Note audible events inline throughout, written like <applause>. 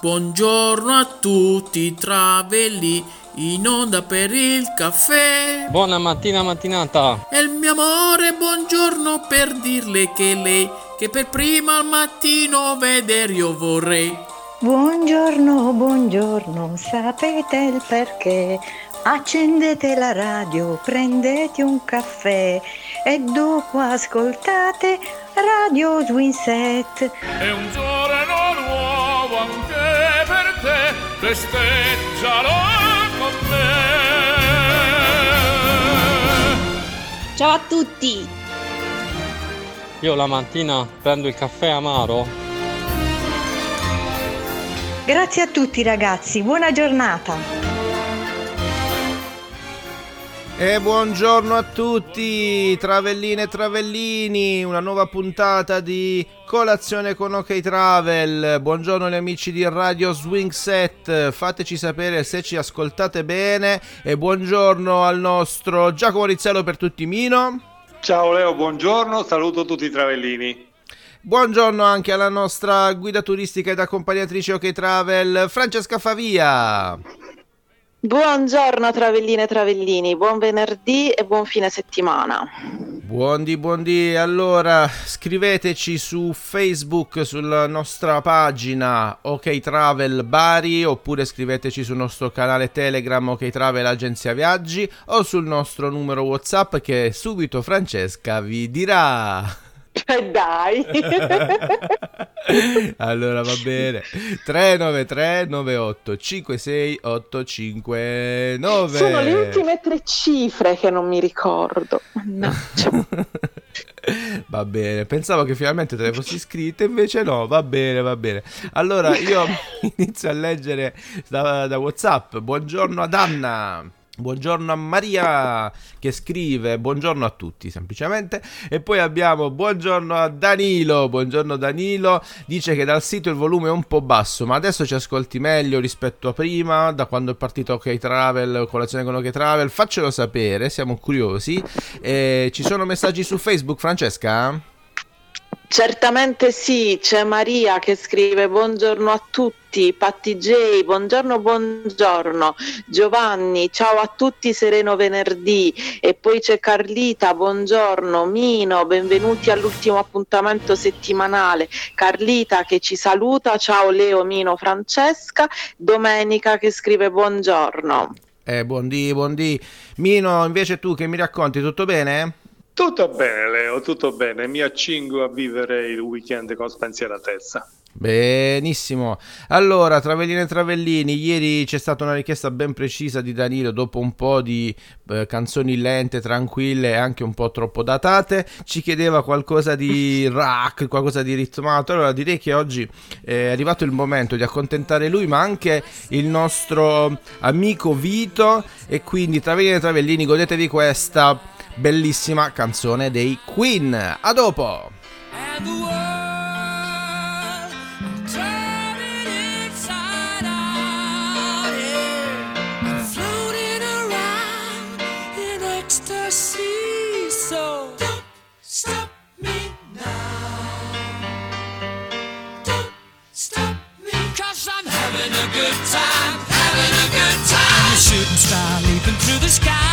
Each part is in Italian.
Buongiorno a tutti, travelli in onda per il caffè. Buona mattina mattinata. E il mio amore, buongiorno per dirle che lei, che per prima al mattino veder io vorrei. Buongiorno, buongiorno, sapete il perché? Accendete la radio, prendete un caffè e dopo ascoltate Radio Swinset. È un giorno anche per te, festeggialo con me. Ciao a tutti! Io la mattina prendo il caffè amaro. Grazie a tutti ragazzi, buona giornata. E buongiorno a tutti, travelline e travellini, una nuova puntata di colazione con OK Travel. Buongiorno agli amici di Radio Swing Set, fateci sapere se ci ascoltate bene e buongiorno al nostro Giacomo Rizzello per tutti Mino. Ciao Leo, buongiorno, saluto tutti i travellini. Buongiorno anche alla nostra guida turistica ed accompagnatrice OK Travel, Francesca Favia. Buongiorno Travelline e Travellini, buon venerdì e buon fine settimana. Buondì, buondì. Allora, scriveteci su Facebook, sulla nostra pagina OK Travel Bari, oppure scriveteci sul nostro canale Telegram OK Travel Agenzia Viaggi o sul nostro numero WhatsApp che subito Francesca vi dirà. E dai. <laughs> allora va bene. 393 98 56 859. Sono le ultime tre cifre che non mi ricordo. No. <laughs> va bene, pensavo che finalmente te le fossi scritte, invece no, va bene, va bene. Allora io <laughs> inizio a leggere da, da WhatsApp. Buongiorno ad Anna. Buongiorno a Maria che scrive buongiorno a tutti semplicemente e poi abbiamo buongiorno a Danilo, buongiorno Danilo, dice che dal sito il volume è un po' basso ma adesso ci ascolti meglio rispetto a prima da quando è partito OK Travel, colazione con OK Travel, faccelo sapere, siamo curiosi. E ci sono messaggi su Facebook Francesca? Certamente sì, c'è Maria che scrive buongiorno a tutti, Patti J, buongiorno, buongiorno, Giovanni, ciao a tutti, sereno venerdì e poi c'è Carlita, buongiorno, Mino, benvenuti all'ultimo appuntamento settimanale, Carlita che ci saluta, ciao Leo, Mino, Francesca, Domenica che scrive buongiorno. Eh, buondì, buondì. Mino, invece tu che mi racconti, tutto bene? Tutto bene, Leo, tutto bene. Mi accingo a vivere il weekend con spensieratezza. Benissimo. Allora, Travellini e Travellini, ieri c'è stata una richiesta ben precisa di Danilo dopo un po' di eh, canzoni lente, tranquille e anche un po' troppo datate. Ci chiedeva qualcosa di <laughs> rock, qualcosa di ritmato. Allora, direi che oggi è arrivato il momento di accontentare lui, ma anche il nostro amico Vito. E quini Travellini e Travellini, godetevi questa bellissima canzone dei Queen. A dopo! Sky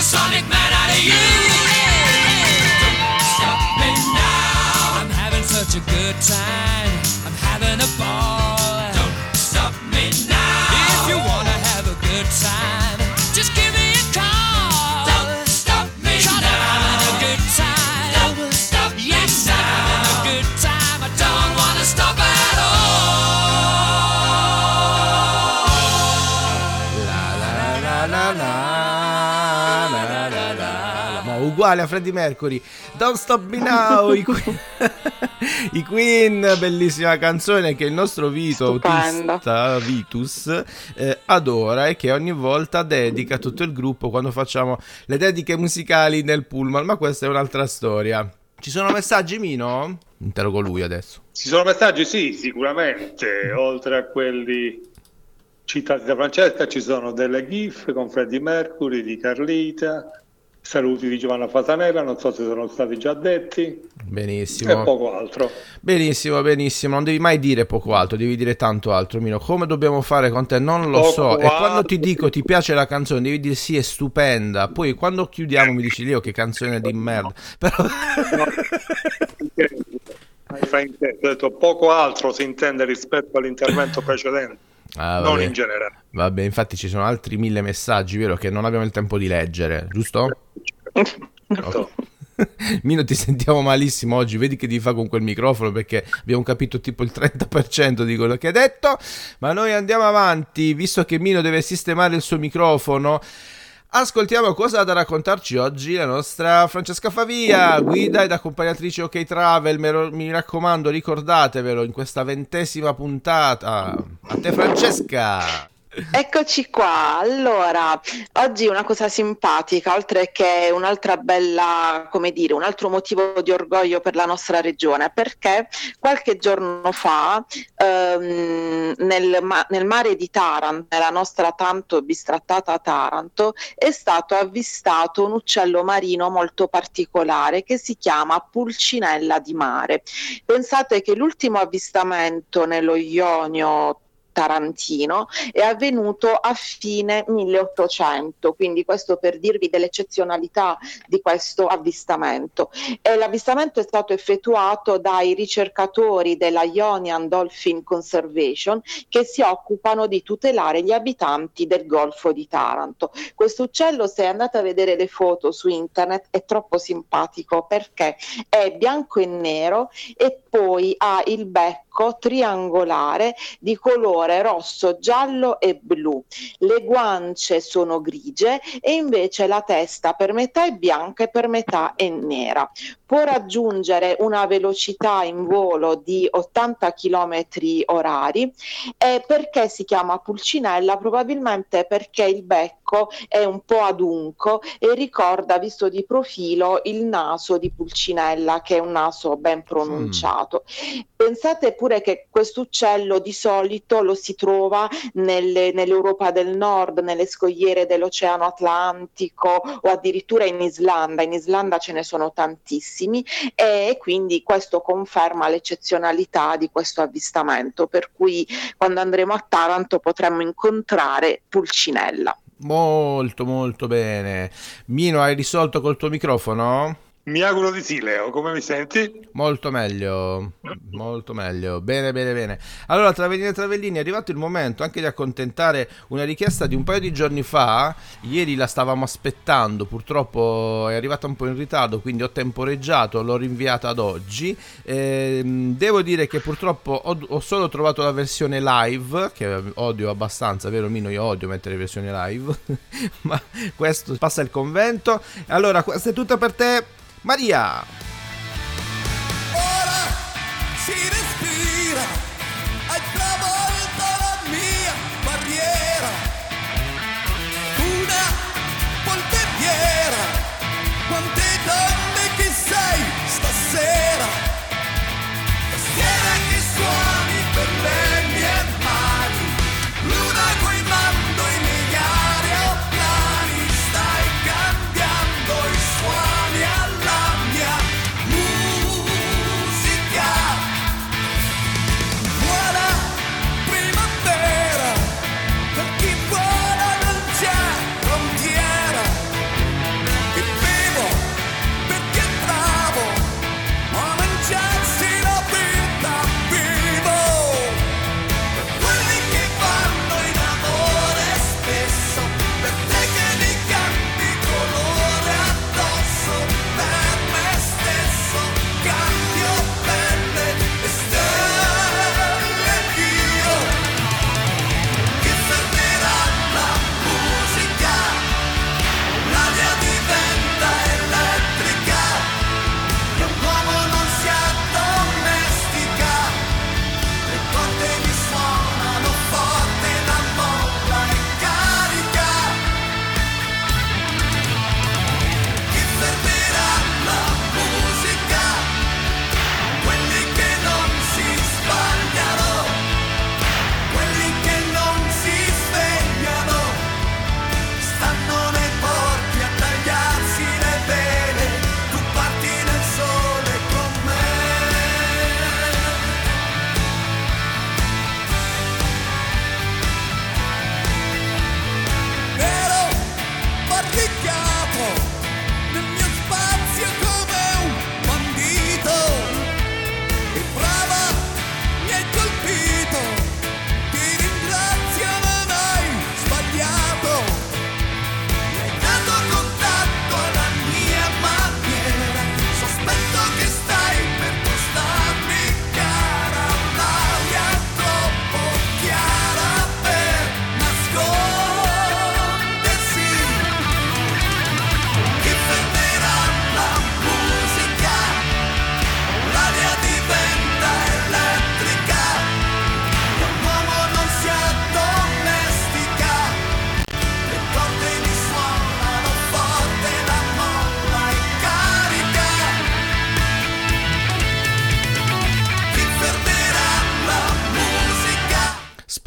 Supersonic man out of you. Don't stop me now. I'm having such a good time. Uguale a Freddie Mercury. Don't stop me now. I Queen, <laughs> I Queen, bellissima canzone che il nostro Vito Stupendo. autista Vitus eh, adora e che ogni volta dedica a tutto il gruppo quando facciamo le dediche musicali nel pullman. Ma questa è un'altra storia. Ci sono messaggi, Mino? Interrogo lui adesso. Ci sono messaggi? Sì, sicuramente. Oltre a quelli citati da Francesca, ci sono delle GIF con Freddie Mercury, di Carlita, saluti di Giovanna Fasanella, non so se sono stati già detti, e Benissimo. poco altro. Benissimo, benissimo. Non devi mai dire poco altro, devi dire tanto altro, Mino. Come dobbiamo fare con te? Non lo Poco so. E quando altro. ti dico ti piace la canzone, devi dire sì, è stupenda. Poi quando chiudiamo mi dici Leo che canzone di merda. Però Hai <laughs> frainteso, ho detto poco altro si intende rispetto all'intervento precedente, Ah, non in generale. Vabbè, infatti ci sono altri mille messaggi, vero? Che non abbiamo il tempo di leggere, giusto? <laughs> Certo. <laughs> Mino, ti sentiamo malissimo oggi. Vedi che ti fa con quel microfono perché abbiamo capito tipo il 30% di quello che hai detto. Ma noi andiamo avanti, visto che Mino deve sistemare il suo microfono. Ascoltiamo cosa ha da raccontarci oggi la nostra Francesca Favia, guida ed accompagnatrice OK Travel. Mi raccomando, ricordatevelo in questa ventesima puntata. A te, Francesca. Eccoci qua, allora, oggi una cosa simpatica, oltre che un'altra bella, come dire, un altro motivo di orgoglio per la nostra regione, perché qualche giorno fa ehm, nel, ma- nel mare di Taranto, nella nostra tanto bistrattata Taranto, è stato avvistato un uccello marino molto particolare che si chiama pulcinella di mare. Pensate che l'ultimo avvistamento nello Ionio tarantino è avvenuto a fine 1800, quindi questo per dirvi dell'eccezionalità di questo avvistamento. E l'avvistamento è stato effettuato dai ricercatori della Ionian Dolphin Conservation che si occupano di tutelare gli abitanti del Golfo di Taranto. Questo uccello, se andate a vedere le foto su internet, è troppo simpatico perché è bianco e nero e poi ha il becco triangolare di colore rosso, giallo e blu. Le guance sono grigie e invece la testa per metà è bianca e per metà è nera. Può raggiungere una velocità in volo di 80 km orari e perché si chiama pulcinella? Probabilmente perché il becco è un po' adunco e ricorda, visto di profilo, il naso di pulcinella che è un naso ben pronunciato. Pensate pure che questo uccello di solito lo si trova nelle- nell'Europa del Nord, nelle scogliere dell'Oceano Atlantico o addirittura in Islanda. In Islanda ce ne sono tantissimi e quindi questo conferma l'eccezionalità di questo avvistamento, per cui quando andremo a Taranto potremmo incontrare Pulcinella. Molto, molto bene. Mino, hai risolto col tuo microfono? Mi auguro di sì, Leo, come mi senti? Molto meglio, molto meglio. Bene, bene, bene. Allora, Travellini e Travellini, è arrivato il momento anche di accontentare una richiesta di un paio di giorni fa. Ieri la stavamo aspettando, purtroppo è arrivata un po' in ritardo, quindi ho temporeggiato, l'ho rinviata ad oggi. Ehm, devo dire che purtroppo ho, ho solo trovato la versione live, che odio abbastanza, vero Mino? Io odio mettere versione live, <laughs> ma questo passa il convento. Allora, questo è tutto per te. Maria! Ora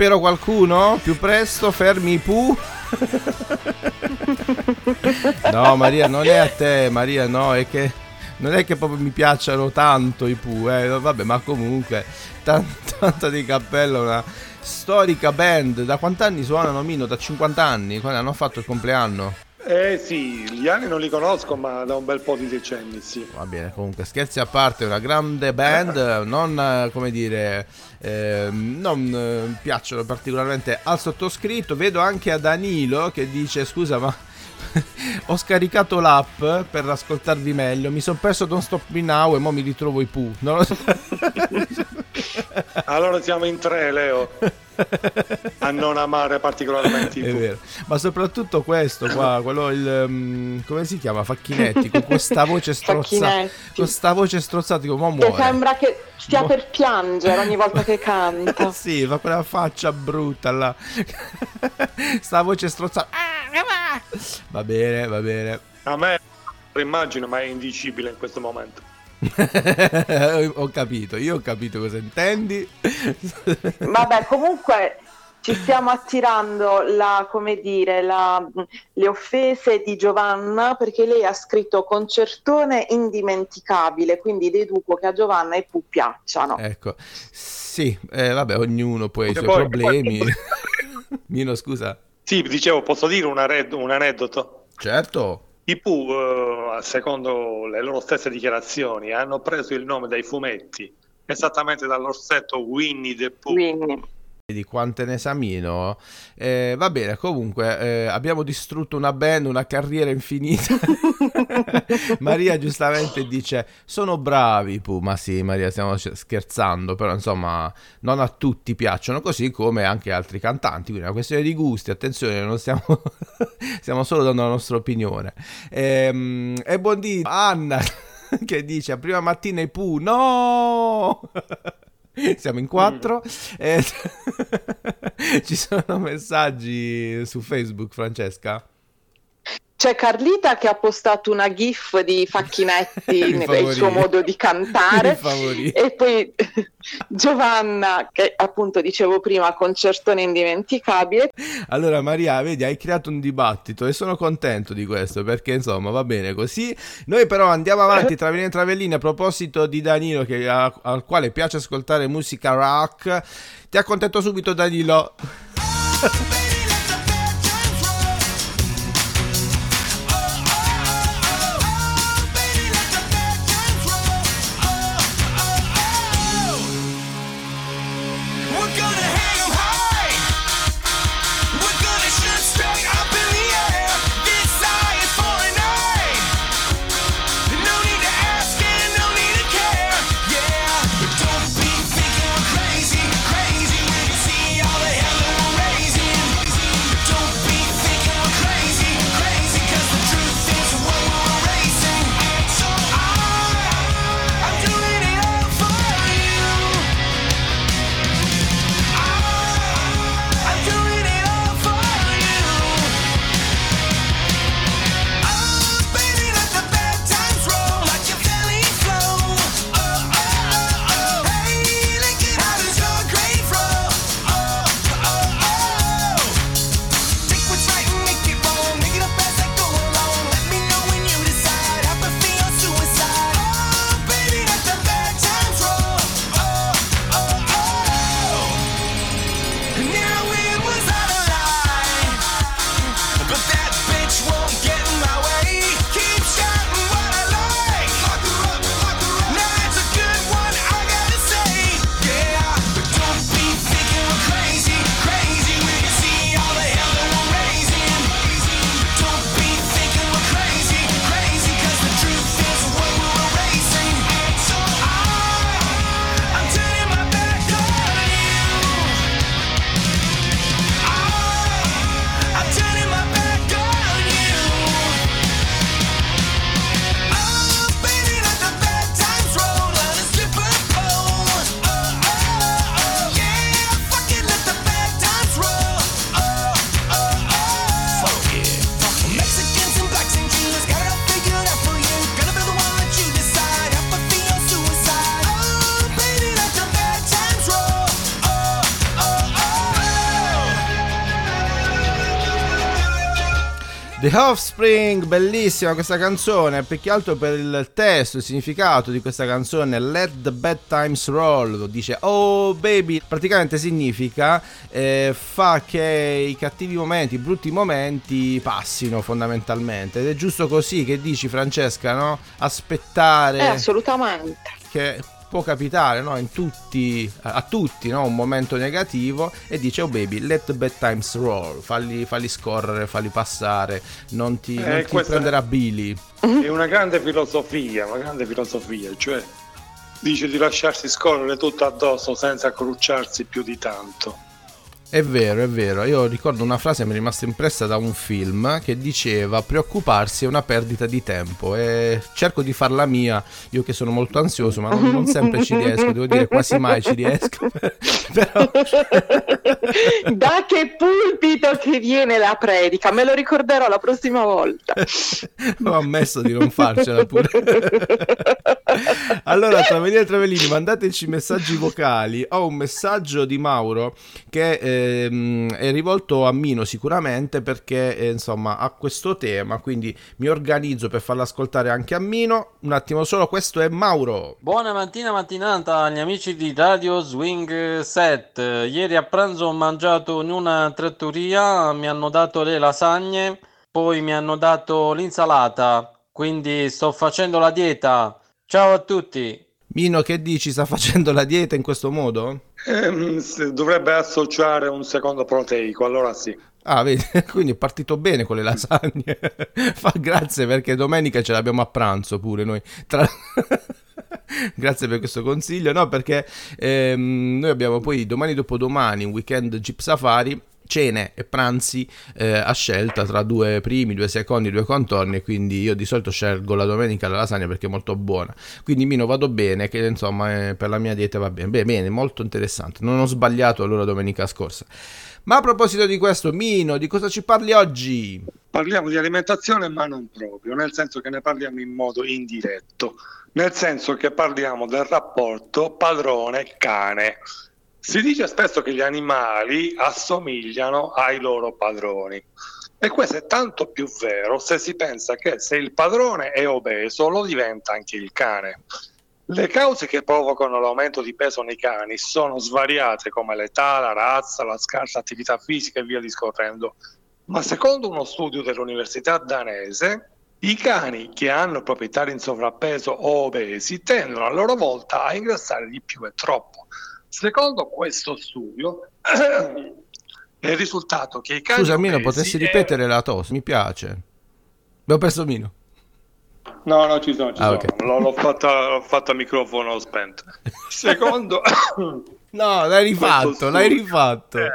Spero qualcuno più presto fermi i pu. <laughs> no, Maria, non è a te, Maria, no, è che non è che proprio mi piacciono tanto i Pooh, eh. vabbè, ma comunque, tant- tanto di cappello, una storica band. Da quant'anni suonano Mino? Da 50 anni, quando hanno fatto il compleanno. Eh sì, gli anni non li conosco, ma da un bel po' di decenni, sì. Va bene, comunque scherzi a parte, una grande band, <laughs> non eh, come dire, eh, non piacciono particolarmente al sottoscritto. Vedo anche a Danilo che dice scusa ma <laughs> ho scaricato l'app per ascoltarvi meglio, mi sono perso Don't Stop Me Now e mo mi ritrovo i Pooh. So. <laughs> Allora siamo in tre, Leo. A non amare particolarmente i È Pooh. vero. Ma soprattutto questo qua, quello il um, come si chiama? Facchinetti con questa voce strozzata. Facchinetti. Con sta voce strozzata, dico, Che muore. sembra che stia Mo- per piangere ogni volta che canta. <laughs> sì, fa quella faccia brutta là. sta voce strozzata. Va bene, va bene. A me immagino, ma è indicibile in questo momento. <laughs> ho capito, io ho capito cosa intendi. <laughs> Vabbè, comunque ci stiamo attirando la, come dire, la- le offese di Giovanna perché lei ha scritto concertone indimenticabile, quindi deduco che a Giovanna i Pooh piacciono. ecco. Sì, eh, vabbè, ognuno poi ha i E suoi poi- problemi. Mino, <laughs> scusa. Sì, dicevo, posso dire un, ared- un aneddoto? Certo. I Pooh, eh, secondo le loro stesse dichiarazioni, hanno preso il nome dai fumetti, esattamente dall'orsetto Winnie the Pooh. Quindi, di quante ne sa Mino. Eh, va bene, comunque eh, abbiamo distrutto una band, una carriera infinita. <laughs> Maria giustamente dice: Sono bravi, Pooh. Ma sì, Maria, stiamo sc- scherzando. Però insomma, non a tutti piacciono, così come anche altri cantanti. Quindi è una questione di gusti. Attenzione, non stiamo, <laughs> stiamo solo dando la nostra opinione. Ehm, e buon dì, Anna. <laughs> Che dice a prima mattina i Pooh, no! <laughs> Siamo in quattro. Eh, <laughs> ci sono messaggi su Facebook, Francesca. C'è Carlita che ha postato una gif di <laughs> Facchinetti nel suo modo di cantare e poi <laughs> Giovanna che appunto dicevo prima concertone indimenticabile Allora, Maria, vedi, hai creato un dibattito e sono contento di questo perché insomma va bene così. Noi però andiamo avanti tra e Travellini a proposito di Danilo che, a- al quale piace ascoltare musica rock. Ti accontento subito, Danilo. <laughs> Offspring, bellissima questa canzone, più che altro per il testo, il significato di questa canzone, Let the Bad Times Roll, dice Oh baby, praticamente significa eh, fa che i cattivi momenti, i brutti momenti passino fondamentalmente ed è giusto così che dici Francesca, no? Aspettare... Eh, assolutamente. Che può capitare no? In tutti, a tutti no? un momento negativo e dice oh baby let the bad times roll falli, falli scorrere falli passare non ti, Eh, non ti prenderà Billy È una grande filosofia, una grande filosofia, cioè dice di lasciarsi scorrere tutto addosso senza crucciarsi più di tanto. È vero, è vero. Io ricordo una frase che mi è rimasta impressa da un film che diceva preoccuparsi è una perdita di tempo e cerco di farla mia, io che sono molto ansioso, ma non, non sempre ci riesco, devo dire quasi mai ci riesco. <laughs> Però <laughs> Da che pulpito che viene la predica, me lo ricorderò la prossima volta. <laughs> ho ammesso di non farcela pure. allora, Travellini e Travellini, mandateci messaggi vocali. Ho un messaggio di Mauro che ehm, è rivolto a Mino sicuramente perché eh, insomma ha questo tema, quindi mi organizzo per farlo ascoltare anche a Mino. Un attimo solo, questo è Mauro. Buona mattina mattinata agli amici di Radio Swing Set. Ieri a pranzo ho mangiato in una trattoria, mi hanno dato le lasagne, poi mi hanno dato l'insalata, quindi sto facendo la dieta. Ciao a tutti. Mino, che dici? Sta facendo la dieta in questo modo? Ehm, dovrebbe associare un secondo proteico, allora sì. Ah, vedi, <laughs> quindi è partito bene con le lasagne. <laughs> Fa grazie perché domenica ce l'abbiamo a pranzo pure noi. Tra- <laughs> grazie per questo consiglio. No, perché ehm, noi abbiamo poi domani dopodomani un weekend Jeep Safari. Cene e pranzi eh, a scelta tra due primi, due secondi, due contorni. Quindi io di solito scelgo la domenica la lasagna perché è molto buona. Quindi Mino vado bene, che insomma eh, per la mia dieta va bene. Beh, bene, molto interessante. Non ho sbagliato allora domenica scorsa. Ma a proposito di questo, Mino, di cosa ci parli oggi? Parliamo di alimentazione, ma non proprio, nel senso che ne parliamo in modo indiretto, nel senso che parliamo del rapporto padrone-cane. Si dice spesso che gli animali assomigliano ai loro padroni. E questo è tanto più vero se si pensa che se il padrone è obeso lo diventa anche il cane. Le cause che provocano l'aumento di peso nei cani sono svariate come l'età, la razza, la scarsa attività fisica e via discorrendo. Ma secondo uno studio dell'università danese, i cani che hanno proprietari in sovrappeso o obesi tendono a loro volta a ingrassare di più e troppo. Secondo questo studio è <clears throat> il risultato che i cani Scusa, Mino, potessi e- ripetere la tosse? Mi piace. Abbiamo perso Mino. No, no, ci sono, ci Ah, sono. ok. L'ho, l'ho fatta, l'ho fatta a microfono spento. <laughs> Secondo, <coughs> No, l'hai rifatto, l'hai rifatto. Eh,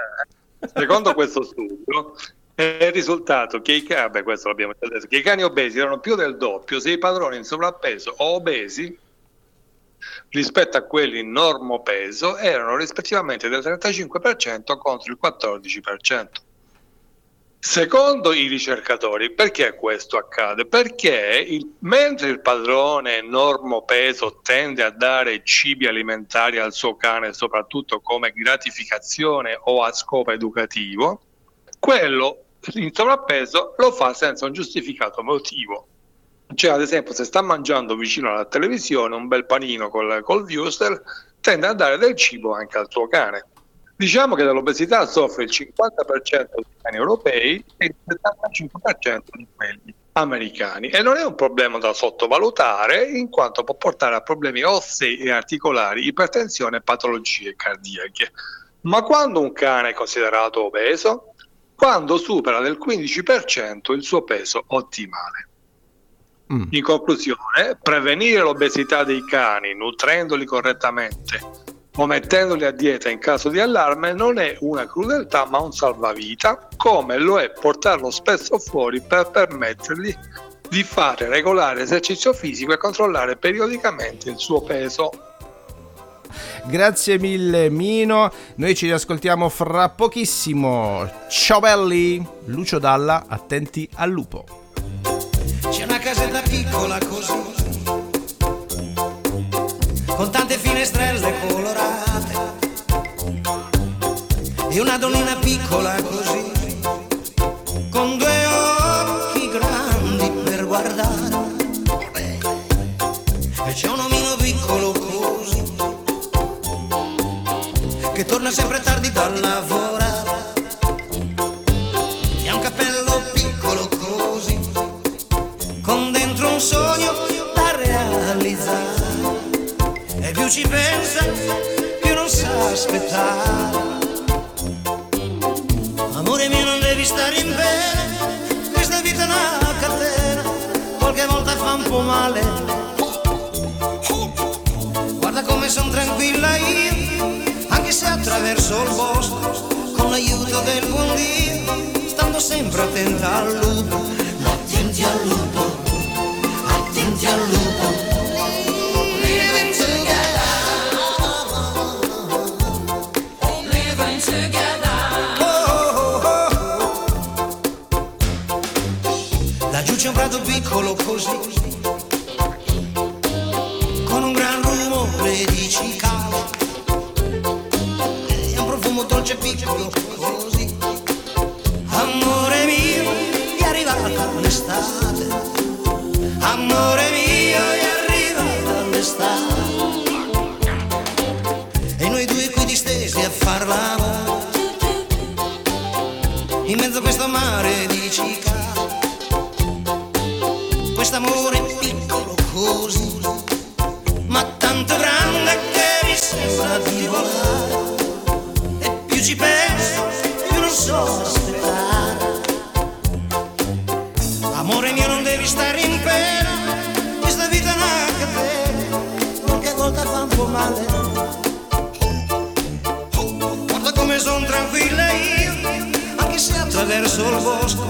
secondo questo studio è il risultato che i cani, beh, questo l'abbiamo già detto, che i cani obesi erano più del doppio se i padroni in sovrappeso o obesi rispetto a quelli normopeso erano rispettivamente del 35% contro il 14%. Secondo i ricercatori, perché questo accade? Perché il- mentre il padrone normopeso tende a dare cibi alimentari al suo cane, soprattutto come gratificazione o a scopo educativo, quello in sovrappeso lo fa senza un giustificato motivo. Cioè, ad esempio, se sta mangiando vicino alla televisione un bel panino col, col Wurstel, tende a dare del cibo anche al suo cane. Diciamo che dell'obesità soffre il 50% dei cani europei e il 75% di quelli americani e non è un problema da sottovalutare in quanto può portare a problemi ossei e articolari, ipertensione e patologie cardiache. Ma quando un cane è considerato obeso? Quando supera del 15% il suo peso ottimale. Mm. In conclusione, prevenire l'obesità dei cani nutrendoli correttamente o mettendoli a dieta in caso di allarme non è una crudeltà ma un salvavita, come lo è portarlo spesso fuori per permettergli di fare regolare esercizio fisico e controllare periodicamente il suo peso. Grazie mille Mino, noi ci riascoltiamo fra pochissimo. Ciao belli! Lucio Dalla, attenti al lupo. C'è una casetta piccola così, con tante finestrelle colorate, e una donnina piccola così, con due occhi grandi per guardare. E c'è un omino piccolo così, che torna sempre tardi dal lavoro. Ci pensa, più non sa aspettare. Amore mio non devi stare in bene, questa vita è una catena, qualche volta fa un po' male. Guarda come sono tranquilla io, anche se attraverso il bosco, con l'aiuto del buon Dio, stando sempre attenta al lupo. Attenti al lupo, attenti al lupo. C'è un prato piccolo così, con un gran rumore di cicale e un profumo dolce piccolo Sono tranquilla io, anche se attraverso il bosco,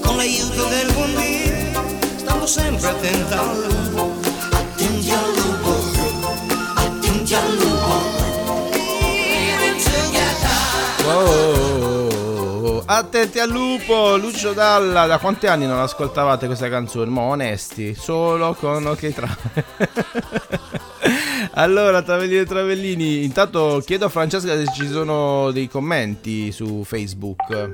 con l'aiuto del buon Dio, stando sempre attenta al lupo. Attenti al lupo, attenti al lupo. Living together. Oh, attenti al lupo, Lucio Dalla. Da quanti anni non ascoltavate questa canzone? Ma onesti, solo con Ok Tra. <laughs> allora, Travellini e Travellini, intanto chiedo a Francesca se ci sono dei commenti su Facebook.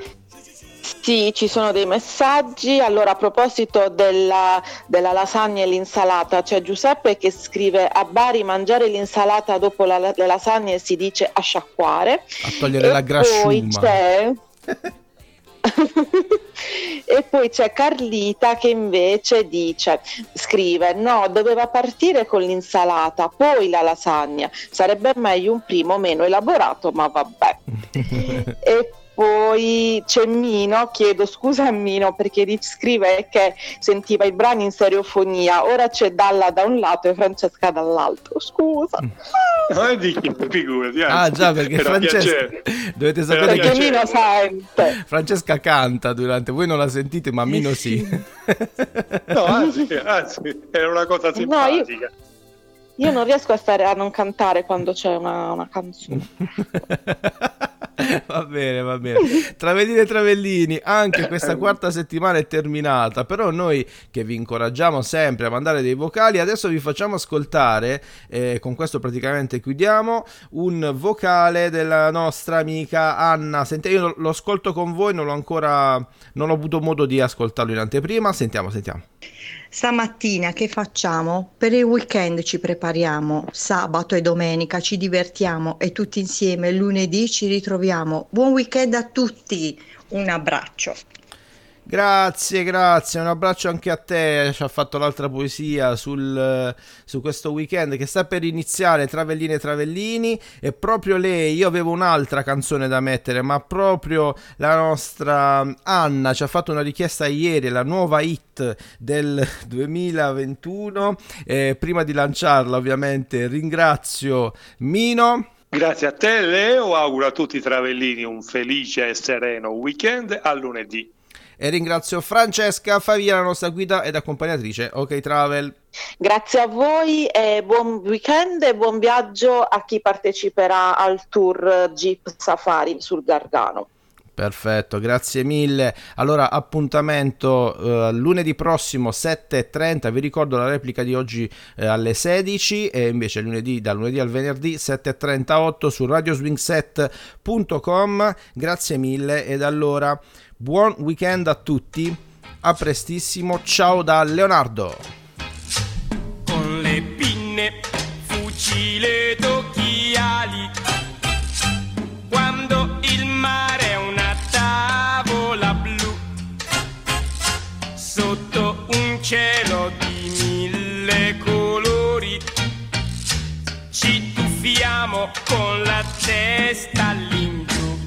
Sì, ci sono dei messaggi. Allora, a proposito della, della lasagna e l'insalata, c'è Giuseppe che scrive a Bari mangiare l'insalata dopo la, le lasagne si dice a sciacquare. A togliere E la Poi grasciuma. c'è... <laughs> e poi c'è Carlita che invece dice, scrive, no, doveva partire con l'insalata, poi la lasagna, sarebbe meglio un primo meno elaborato, ma vabbè. <laughs> e poi c'è Mino, chiedo scusa a Mino perché scrive che sentiva i brani in stereofonia, ora c'è Dalla da un lato e Francesca dall'altro, scusa. Non è di chi, figurati. Ah già, perché era Francesca... piacere. Dovete Era sapere Perché che piacere. Mino sente. Francesca canta durante... Voi non la sentite, ma Mino sì. No, anzi, anzi, era una cosa No, io- simpatica. Io non riesco a stare a non cantare quando c'è una, una canzone. <laughs> <laughs> va bene, va bene. Travellini e Travellini, anche questa quarta settimana è terminata, però noi che vi incoraggiamo sempre a mandare dei vocali, adesso vi facciamo ascoltare, eh, con questo praticamente chiudiamo, un vocale della nostra amica Anna. Senti, io lo- lo ascolto con voi, non l'ho ancora, non ho avuto modo di ascoltarlo in anteprima, sentiamo, sentiamo. Stamattina che facciamo? Per il weekend ci prepariamo, sabato e domenica ci divertiamo e tutti insieme lunedì ci ritroviamo. Buon weekend a tutti, un abbraccio. Grazie, grazie, un abbraccio anche a te, ci ha fatto l'altra poesia sul, su questo weekend che sta per iniziare, Travellini e Travellini, e proprio lei, io avevo un'altra canzone da mettere, ma proprio la nostra Anna ci ha fatto una richiesta ieri, la nuova hit del <laughs> 2021, e prima di lanciarla ovviamente ringrazio Mino. Grazie a te, Leo. Auguro a tutti i travellini un felice e sereno weekend. A lunedì. E ringrazio Francesca Favia, la nostra guida ed accompagnatrice Ok Travel. Grazie a voi e buon weekend e buon viaggio a chi parteciperà al tour Jeep Safari sul Gargano. Perfetto, grazie mille. Allora, appuntamento eh, lunedì prossimo 7.30. Vi ricordo la replica di oggi eh, alle 16 e invece lunedì, da lunedì al venerdì 7.38 su radioswingset.com. Grazie mille ed allora buon weekend a tutti. A prestissimo. Ciao da Leonardo. uomo con la testa all'ingiù.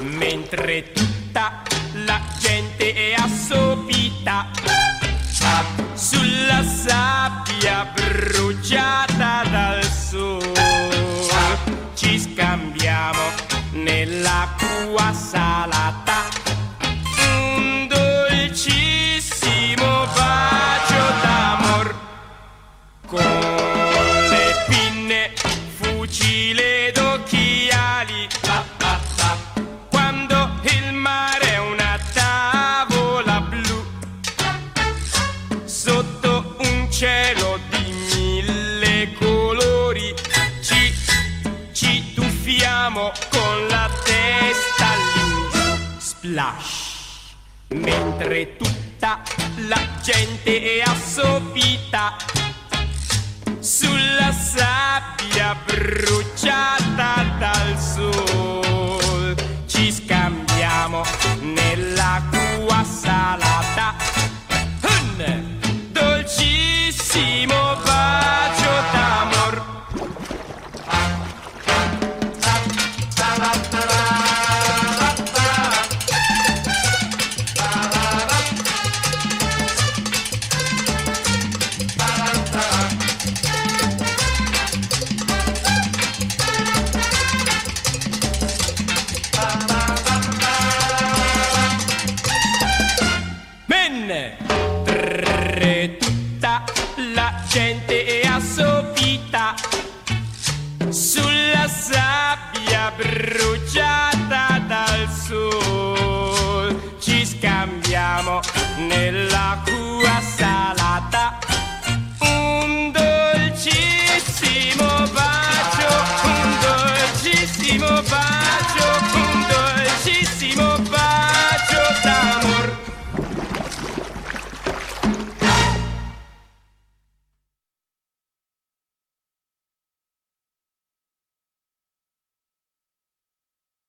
Mentre tutta la gente è assopita sulla sabbia bruciata dal sole. Ci scambiamo nella nell'acqua salata. Splash mentre tutta la gente è assopita sulla sabbia bruciata sole